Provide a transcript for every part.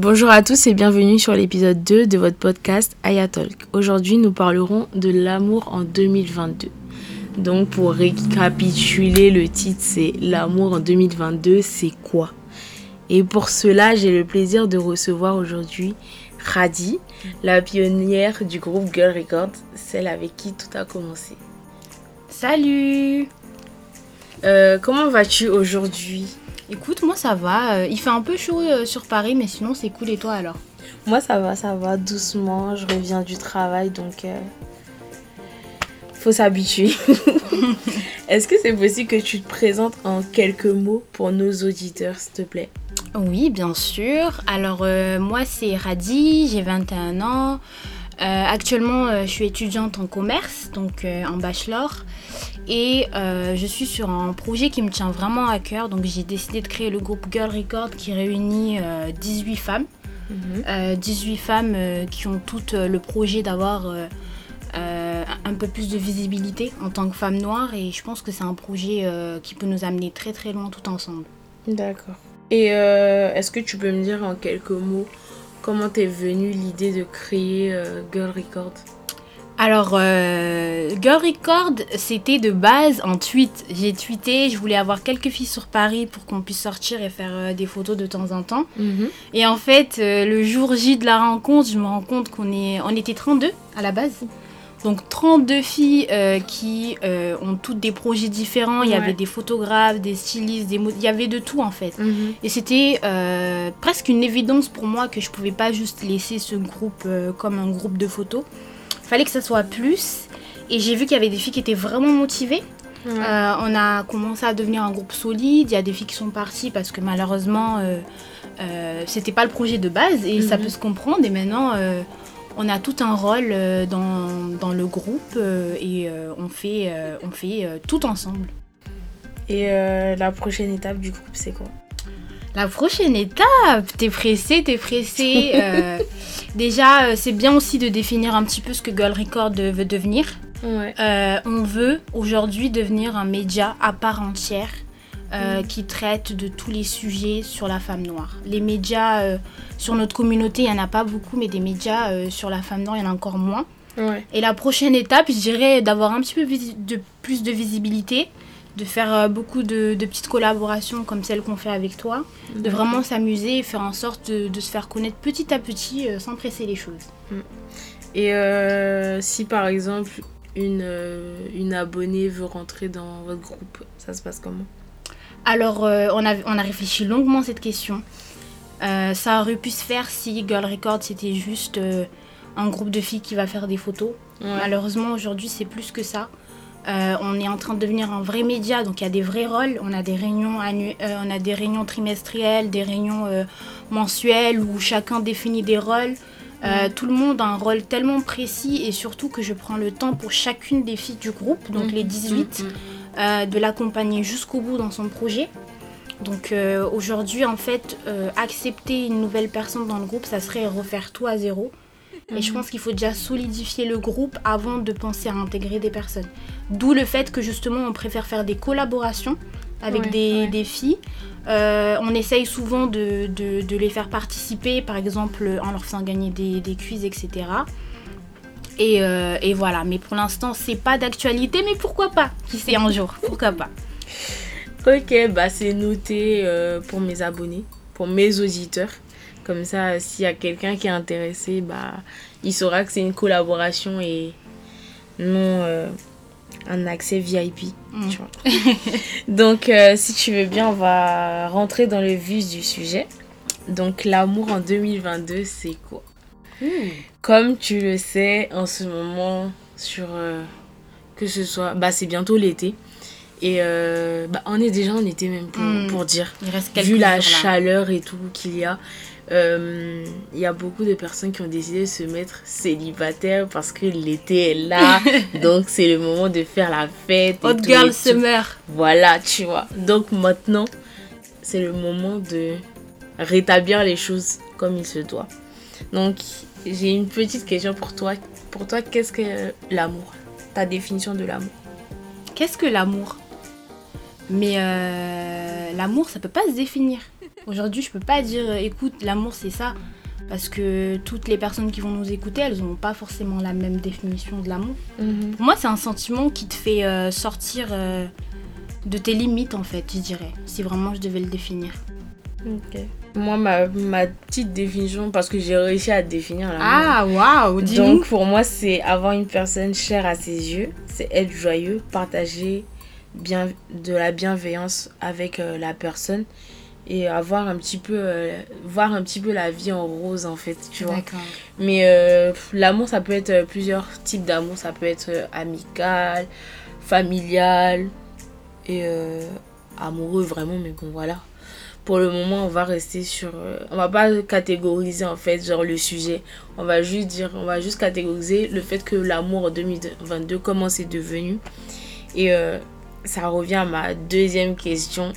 Bonjour à tous et bienvenue sur l'épisode 2 de votre podcast Ayatalk. Aujourd'hui, nous parlerons de l'amour en 2022. Donc, pour récapituler, le titre c'est L'amour en 2022, c'est quoi? Et pour cela, j'ai le plaisir de recevoir aujourd'hui Radi, la pionnière du groupe Girl Records, celle avec qui tout a commencé. Salut Euh, comment vas-tu aujourd'hui? Écoute, moi ça va. euh, Il fait un peu chaud euh, sur Paris, mais sinon c'est cool. Et toi alors Moi, ça va, ça va, doucement. Je reviens du travail, donc euh, faut s'habituer. Est-ce que c'est possible que tu te présentes en quelques mots pour nos auditeurs, s'il te plaît? Oui, bien sûr. Alors euh, moi c'est Radi, j'ai 21 ans. Euh, actuellement, euh, je suis étudiante en commerce, donc euh, en bachelor. Et euh, je suis sur un projet qui me tient vraiment à cœur. Donc j'ai décidé de créer le groupe Girl Record qui réunit euh, 18 femmes. Euh, 18 femmes euh, qui ont toutes le projet d'avoir un peu plus de visibilité en tant que femmes noires et je pense que c'est un projet qui peut nous amener très très loin tout ensemble. D'accord. Et est-ce que tu peux me dire en quelques mots comment t'es venue l'idée de créer Girl Record? Alors, euh, Girl Record, c'était de base en tweet. J'ai tweeté, je voulais avoir quelques filles sur Paris pour qu'on puisse sortir et faire euh, des photos de temps en temps. Et en fait, euh, le jour J de la rencontre, je me rends compte qu'on est, on était 32 à la base. Donc 32 filles euh, qui euh, ont toutes des projets différents. Il y Ouais. avait des photographes, des stylistes, des il y avait de tout en fait. Mhm. Et c'était euh, presque une évidence pour moi que je pouvais pas juste laisser ce groupe comme un groupe de photos. Fallait que ça soit plus. Et j'ai vu qu'il y avait des filles qui étaient vraiment motivées. Euh, on a commencé à devenir un groupe solide. Il y a des filles qui sont parties parce que malheureusement, euh, euh, c'était pas le projet de base et ça Mhm. peut se comprendre. Et maintenant, euh, on a tout un rôle euh, dans, dans le groupe euh, et euh, on fait, euh, on fait euh, tout ensemble. Et euh, la prochaine étape du groupe, c'est quoi? La prochaine étape, t'es pressé, t'es pressé. euh, déjà, euh, c'est bien aussi de définir un petit peu ce que Girl Record veut devenir. Ouais. Euh, on veut aujourd'hui devenir un média à part entière euh, qui traite de tous les sujets sur la femme noire. Les médias sur notre communauté, il n'y en a pas beaucoup, mais des médias sur la femme noire, il y en a encore moins. Ouais. Et la prochaine étape, je dirais d'avoir un petit peu de plus de visibilité, de faire euh, beaucoup de, de petites collaborations comme celle qu'on fait avec toi, de vraiment s'amuser et faire en sorte de, de se faire connaître petit à petit euh, sans presser les choses. Et euh, si par exemple une, une abonnée veut rentrer dans votre groupe, ça se passe comment? Alors, euh, on, a, on a réfléchi longuement à cette question. Euh, ça aurait pu se faire si Girl Record c'était juste un groupe de filles qui va faire des photos. Ouais. Malheureusement, aujourd'hui, c'est plus que ça. Euh, on est en train de devenir un vrai média, donc il y a des vrais rôles. On a des réunions, annu- euh, on a des réunions trimestrielles, des réunions euh, mensuelles où chacun définit des rôles. Euh, Tout le monde a un rôle tellement précis et surtout que je prends le temps pour chacune des filles du groupe, donc les 18, Mhm. euh, de l'accompagner jusqu'au bout dans son projet. Donc aujourd'hui, en fait, accepter une nouvelle personne dans le groupe, ça serait refaire tout à zéro. Et je pense qu'il faut déjà solidifier le groupe avant de penser à intégrer des personnes. D'où le fait que justement on préfère faire des collaborations avec Ouais, des, ouais. des filles. Euh, on essaye souvent de, de- de les faire participer, par exemple en leur faisant gagner des, des quiz, etc. Et, euh, et voilà, mais pour l'instant c'est pas d'actualité, mais pourquoi pas Qui sait un jour, pourquoi pas Ok, bah c'est noté euh, pour mes abonnés, pour mes auditeurs. Comme ça, s'il y a quelqu'un qui est intéressé, bah il saura que c'est une collaboration et non euh, un accès VIP. Mm. Tu vois. Donc, euh, si tu veux bien, on va rentrer dans le vif du sujet. Donc, l'amour en 2022, c'est quoi? Comme tu le sais, en ce moment, sur euh, que ce soit, bah c'est bientôt l'été. Et euh, bah, on est déjà en été même pour, Mm. pour dire. Il reste quelques Vu la chaleur et tout qu'il y a, euh, il y a beaucoup de personnes qui ont décidé de se mettre célibataires parce que l'été est là. donc c'est le moment de faire la fête. Hot Girl. Summer. Voilà, tu vois. Donc maintenant, c'est le moment de rétablir les choses comme il se doit. Donc, j'ai une petite question pour toi. Pour toi, qu'est-ce que l'amour? Ta définition de l'amour Qu'est-ce que l'amour? Mais euh, l'amour, ça peut pas se définir. Aujourd'hui, je peux pas dire, euh, écoute, l'amour c'est ça. Parce que toutes les personnes qui vont nous écouter, elles n'ont pas forcément la même définition de l'amour. Mhm. Pour moi, c'est un sentiment qui te fait euh, sortir euh, de tes limites, en fait, je dirais. Si vraiment je devais le définir. Ok. Moi, ma, ma petite définition, parce que j'ai réussi à définir l'amour. Ah, waouh, dis-nous. Donc pour moi, c'est avoir une personne chère à ses yeux, c'est être joyeux, partager bien, de la bienveillance avec euh, la personne et avoir un petit peu, euh, voir un petit peu la vie en rose en fait, tu vois. Mais euh, l'amour, ça peut être euh, plusieurs types d'amour, ça peut être amical, familial et euh, amoureux vraiment, mais bon voilà. Pour le moment, on va rester sur. on va pas catégoriser en fait, genre le sujet. On va juste dire, on va juste catégoriser le fait que l'amour en 2022, comment c'est devenu. Et ça revient à ma deuxième question.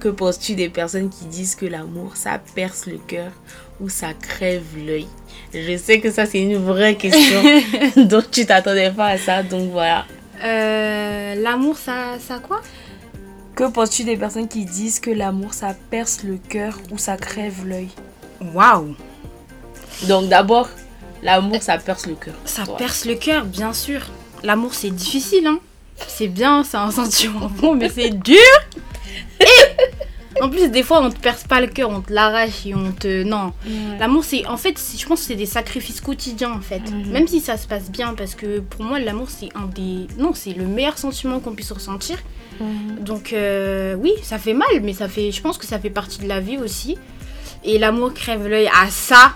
Que penses-tu des personnes qui disent que l'amour, ça perce le cœur ou ça crève l'œil? Je sais que ça, c'est une vraie question. donc, tu t'attendais pas à ça. Donc, voilà. Euh, l'amour, ça, ça quoi? Que penses-tu des personnes qui disent que l'amour, ça perce le cœur ou ça crève l'œil? Waouh Donc, d'abord, l'amour, ça perce le cœur. Ça perce le cœur, bien sûr. L'amour, c'est difficile, hein. C'est bien, c'est un sentiment bon, mais c'est dur. Et en plus, des fois, on te perce pas le cœur, on te l'arrache et on te. Non. L'amour, c'est. En fait, je pense que c'est des sacrifices quotidiens, en fait. Mhm. Même si ça se passe bien, parce que pour moi, l'amour, c'est un des. Non, c'est le meilleur sentiment qu'on puisse ressentir. Mhm. Donc, euh, oui, ça fait mal, mais ça fait. Je pense que ça fait partie de la vie aussi. Et l'amour crève l'œil à ça.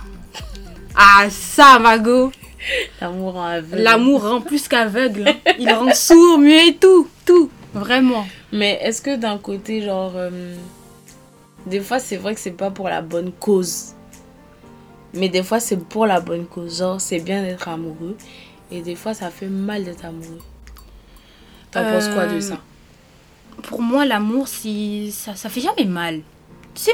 À ça, Mago. L'amour en aveugle. L'amour rend plus qu'aveugle. hein. Il rend sourd, muet, tout. Tout. Vraiment. Mais est-ce que d'un côté, genre. euh, des fois, c'est vrai que c'est pas pour la bonne cause. Mais des fois, c'est pour la bonne cause. Genre, c'est bien d'être amoureux. Et des fois, ça fait mal d'être amoureux. T'en penses quoi de Euh, ça Pour moi, l'amour, ça, ça fait jamais mal. Tu sais,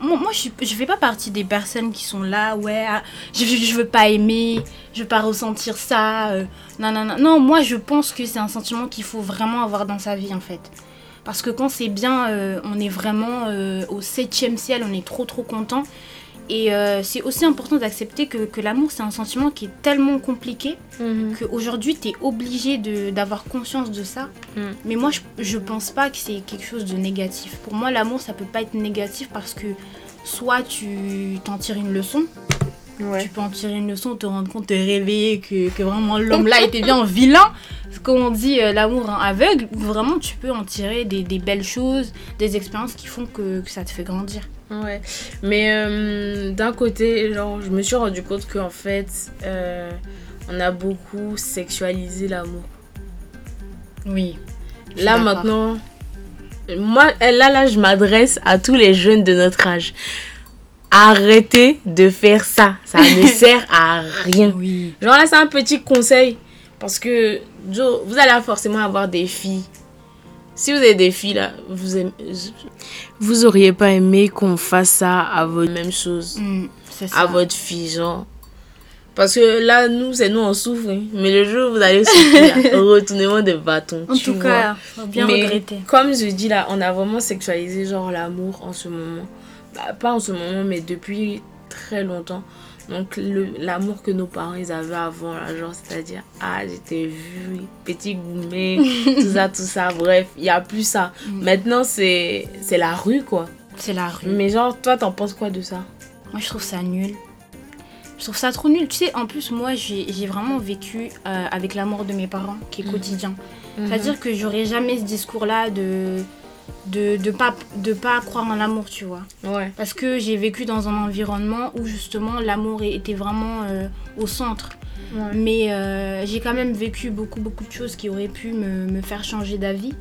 moi, moi, je, je fais pas partie des personnes qui sont là, ouais, ah, je, je, veux pas aimer, je veux pas ressentir ça. euh, non, non, non. Non, moi, je pense que c'est un sentiment qu'il faut vraiment avoir dans sa vie, en fait. Parce que quand c'est bien, euh, on est vraiment euh, au septième ciel, on est trop, trop content. Et euh, c'est aussi important d'accepter que, que l'amour, c'est un sentiment qui est tellement compliqué Mhm. qu'aujourd'hui, tu es obligé d'avoir conscience de ça. Mm. Mais moi, je, je pense pas que c'est quelque chose de négatif. Pour moi, l'amour, ça peut pas être négatif parce que soit tu t'en tires une leçon, Ouais. tu peux en tirer une leçon, te rendre compte, te réveiller que, que vraiment l'homme là était bien vilain. Comme on dit, euh, l'amour aveugle. Vraiment, tu peux en tirer des, des belles choses, des expériences qui font que, que ça te fait grandir. Ouais. Mais euh, d'un côté, genre, je me suis rendu compte qu'en fait, euh, on a beaucoup sexualisé l'amour. Oui. Là maintenant, moi, là, là, je m'adresse à tous les jeunes de notre âge. Arrêtez de faire ça. Ça ne sert à rien. Oui. Genre là, c'est un petit conseil. Parce que Joe, vous allez forcément avoir des filles. Si vous avez des filles là, vous aimez- vous auriez pas aimé qu'on fasse ça à votre même chose Mm, c'est ça. à votre fille, genre. Parce que là, nous, c'est nous, on souffre. hein. Mais le jour où vous allez souffrir, retournement de bâton. En tout vois. cas, faut bien Mais regretter. Comme je dis là, on a vraiment sexualisé genre l'amour en ce moment. Bah, pas en ce moment, mais depuis très longtemps. Donc l'amour que nos parents ils avaient avant, là, genre c'est-à-dire ah j'étais vu, petit gourmet, tout ça, tout ça, bref, il n'y a plus ça. Mm. Maintenant c'est c'est la rue quoi. C'est la rue. Mais genre toi t'en penses quoi de ça? Moi, je trouve ça nul. Je trouve ça trop nul. Tu sais, en plus, moi, j'ai vraiment vécu euh, avec la mort de mes parents, qui est Mhm. quotidien. C'est-à-dire que j'aurais jamais ce discours-là de de de pas de pas croire en l'amour, tu vois. Ouais. Parce que j'ai vécu dans un environnement où justement l'amour était vraiment euh, au centre. ouais. Mais euh, j'ai quand même vécu beaucoup beaucoup de choses qui auraient pu me, me faire changer d'avis.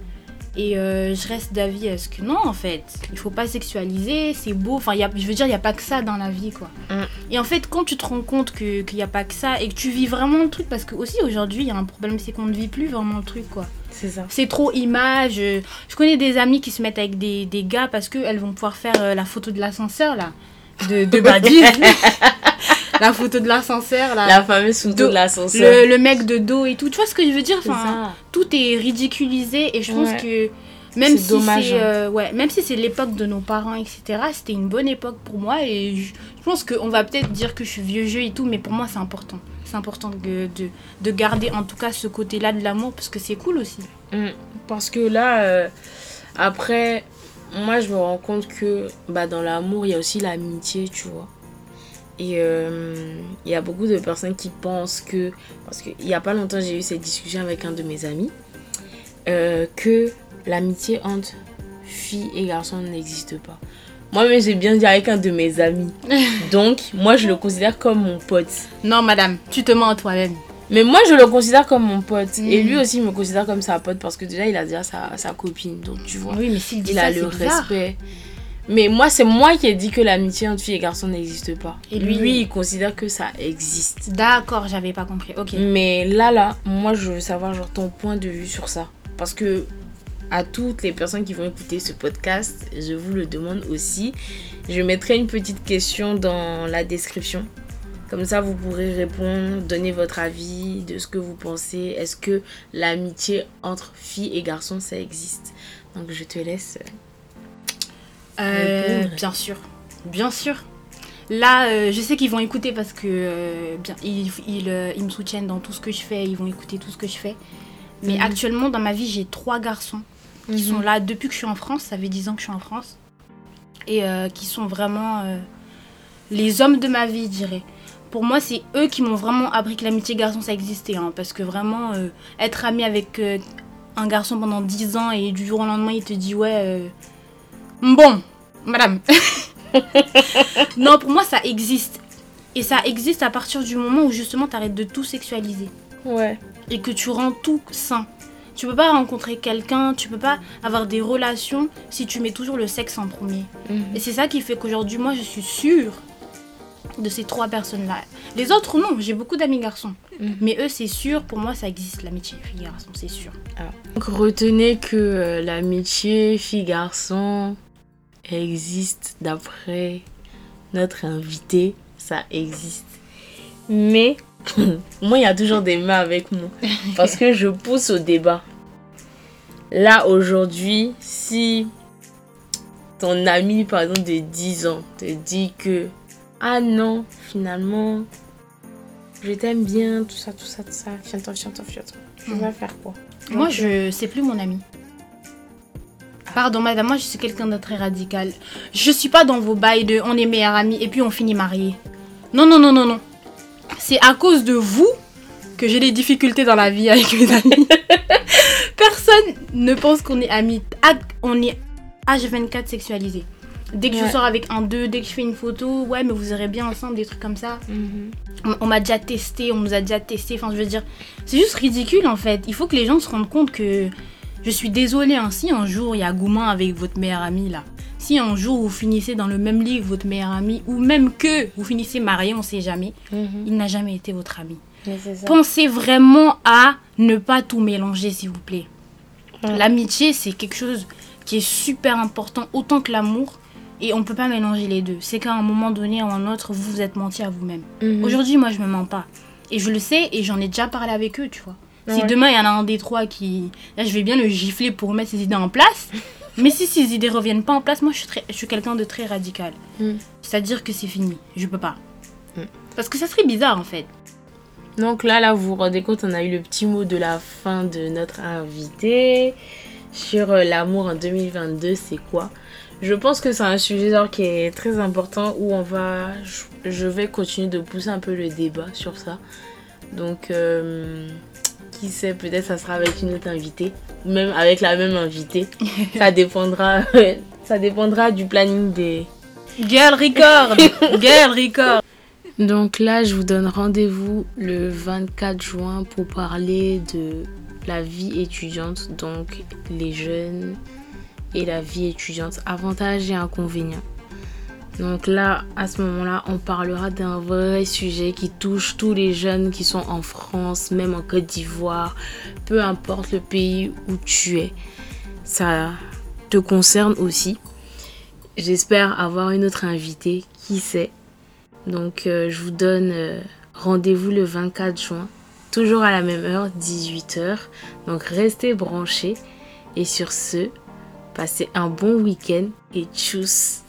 Et euh, je reste d'avis à ce que non, en fait, il faut pas sexualiser, c'est beau. Enfin, y a- je veux dire, il n'y a pas que ça dans la vie, quoi. Mm. Et en fait, quand tu te rends compte qu'il n'y a pas que ça et que tu vis vraiment le truc, parce que aussi aujourd'hui, il y a un problème, c'est qu'on ne vit plus vraiment le truc, quoi. C'est ça. C'est trop image. euh, Je connais des amis qui se mettent avec des, des gars parce qu'elles vont pouvoir faire euh, la photo de l'ascenseur, là. De, de Badiz. la photo de l'ascenseur, là. La fameuse photo Do- de l'ascenseur. Le, le mec de dos et tout. Tu vois ce que je veux dire? Enfin. Tout est ridiculisé et je pense Ouais. que Même si dommage, hein. euh, ouais, même si c'est l'époque de nos parents, etc. C'était une bonne époque pour moi et je, je pense qu'on va peut-être dire que je suis vieux jeu et tout, mais pour moi c'est important. C'est important de, de, de garder en tout cas ce côté-là de l'amour parce que c'est cool aussi. Mm. Parce que là, euh, après, moi je me rends compte que bah, dans l'amour, il y a aussi l'amitié, tu vois. Et euh, il y a beaucoup de personnes qui pensent que, parce qu'il n'y a pas longtemps, j'ai eu cette discussion avec un de mes amis, euh, que l'amitié entre filles et garçons n'existe pas. Moi-même, j'ai bien dit avec un de mes amis. Donc, moi, je le considère comme mon pote. Non, madame, tu te mens à toi-même. Mais moi, je le considère comme mon pote. Mm. Et lui aussi, il me considère comme sa pote parce que déjà, il a déjà sa, sa copine. Donc, tu vois, Oui, mais s'il dit il ça, a le bizarre. respect. Mais moi, c'est moi qui ai dit que l'amitié entre filles et garçons n'existe pas. Et lui- lui, il considère que ça existe. D'accord, j'avais pas compris. Ok. Mais là, là, moi, je veux savoir genre, ton point de vue sur ça. Parce que à toutes les personnes qui vont écouter ce podcast, je vous le demande aussi. Je mettrai une petite question dans la description. Comme ça, vous pourrez répondre, donner votre avis de ce que vous pensez. Est-ce que l'amitié entre filles et garçons, ça existe? Donc, je te laisse. Euh, bien sûr, bien sûr. Là, euh, je sais qu'ils vont écouter parce que euh, bien, ils, ils, ils me soutiennent dans tout ce que je fais, ils vont écouter tout ce que je fais. Mais Mhm. actuellement, dans ma vie, j'ai trois garçons qui sont là depuis que je suis en France. Ça fait 10 ans que je suis en France. Et qui sont vraiment les hommes de ma vie, je dirais. Pour moi, c'est eux qui m'ont vraiment appris que l'amitié garçon, ça existait. hein, parce que vraiment, euh, être ami avec euh, un garçon pendant 10 ans et du jour au lendemain, il te dit Ouais, euh, bon, madame. non, pour moi, ça existe. Et ça existe à partir du moment où justement, tu arrêtes de tout sexualiser Ouais. et que tu rends tout sain. Tu peux pas rencontrer quelqu'un, tu peux pas avoir des relations si tu mets toujours le sexe en premier. Et c'est ça qui fait qu'aujourd'hui, moi, je suis sûre de ces trois personnes-là. Les autres, non, j'ai beaucoup d'amis garçons. Mhm. Mais eux, c'est sûr, pour moi, ça existe, l'amitié fille-garçon, c'est sûr. Donc, retenez que euh, l'amitié fille-garçon existe d'après notre invité. Ça existe. Mais moi, il y a toujours des mains avec moi. Parce que je pousse au débat. Là, aujourd'hui, si ton ami, par exemple, de 10 ans, te dit que Ah non, finalement, je t'aime bien, tout ça, tout ça, tout ça, fiant-toi, fiant-toi, fiant-toi. Tu Mhm. vas faire quoi? Moi, je c'est plus mon ami. Pardon, madame, moi, je suis quelqu'un de très radical. Je suis pas dans vos bails de on est meilleurs amis et puis on finit mariés. Non, non, non, non, non. C'est à cause de vous que j'ai des difficultés dans la vie avec mes amis. Personne ne pense qu'on est amis. On est H24 sexualisé. Dès que je sors avec un deux, dès que je fais une photo, ouais, mais vous irez bien ensemble, des trucs comme ça. Mhm. On, on m'a déjà testé, on nous a déjà testé. Enfin, je veux dire, c'est juste ridicule en fait. Il faut que les gens se rendent compte que je suis désolée. Hein, si un jour il y a Goumin avec votre meilleur ami là, si un jour vous finissez dans le même lit que votre meilleur ami, ou même que vous finissez marié, on sait jamais, Mhm. il n'a jamais été votre ami. Pensez vraiment à ne pas tout mélanger, s'il vous plaît. L'amitié, c'est quelque chose qui est super important, autant que l'amour. Et on peut pas mélanger les deux. C'est qu'à un moment donné ou à un autre, vous vous êtes menti à vous-même. Mhm. Aujourd'hui, moi, je me mens pas. Et je le sais et j'en ai déjà parlé avec eux, tu vois. Si Ouais. demain, il y en a un des trois qui... Là, je vais bien le gifler pour remettre ses idées en place. Mais si ces idées reviennent pas en place, moi, je suis, très- je suis quelqu'un de très radical. Mm. C'est-à-dire que c'est fini. Je peux pas. Mm. Parce que ça serait bizarre, en fait. Donc là, là, vous vous rendez compte, on a eu le petit mot de la fin de notre invité sur euh, l'amour en 2022, c'est quoi? Je pense que c'est un sujet genre, qui est très important où on va, je, je vais continuer de pousser un peu le débat sur ça. Donc, euh, qui sait, peut-être ça sera avec une autre invitée, ou même avec la même invitée. ça dépendra, ça dépendra du planning des, Girl record Girl record Donc là, je vous donne rendez-vous le 24 juin pour parler de la vie étudiante, donc les jeunes et la vie étudiante, avantages et inconvénients. Donc là, à ce moment-là, on parlera d'un vrai sujet qui touche tous les jeunes qui sont en France, même en Côte d'Ivoire, peu importe le pays où tu es. Ça te concerne aussi. J'espère avoir une autre invitée, qui sait. Donc euh, je vous donne euh, rendez-vous le 24 juin, toujours à la même heure, 18h. Donc restez branchés. Et sur ce, Passez un bon week-end et tchuss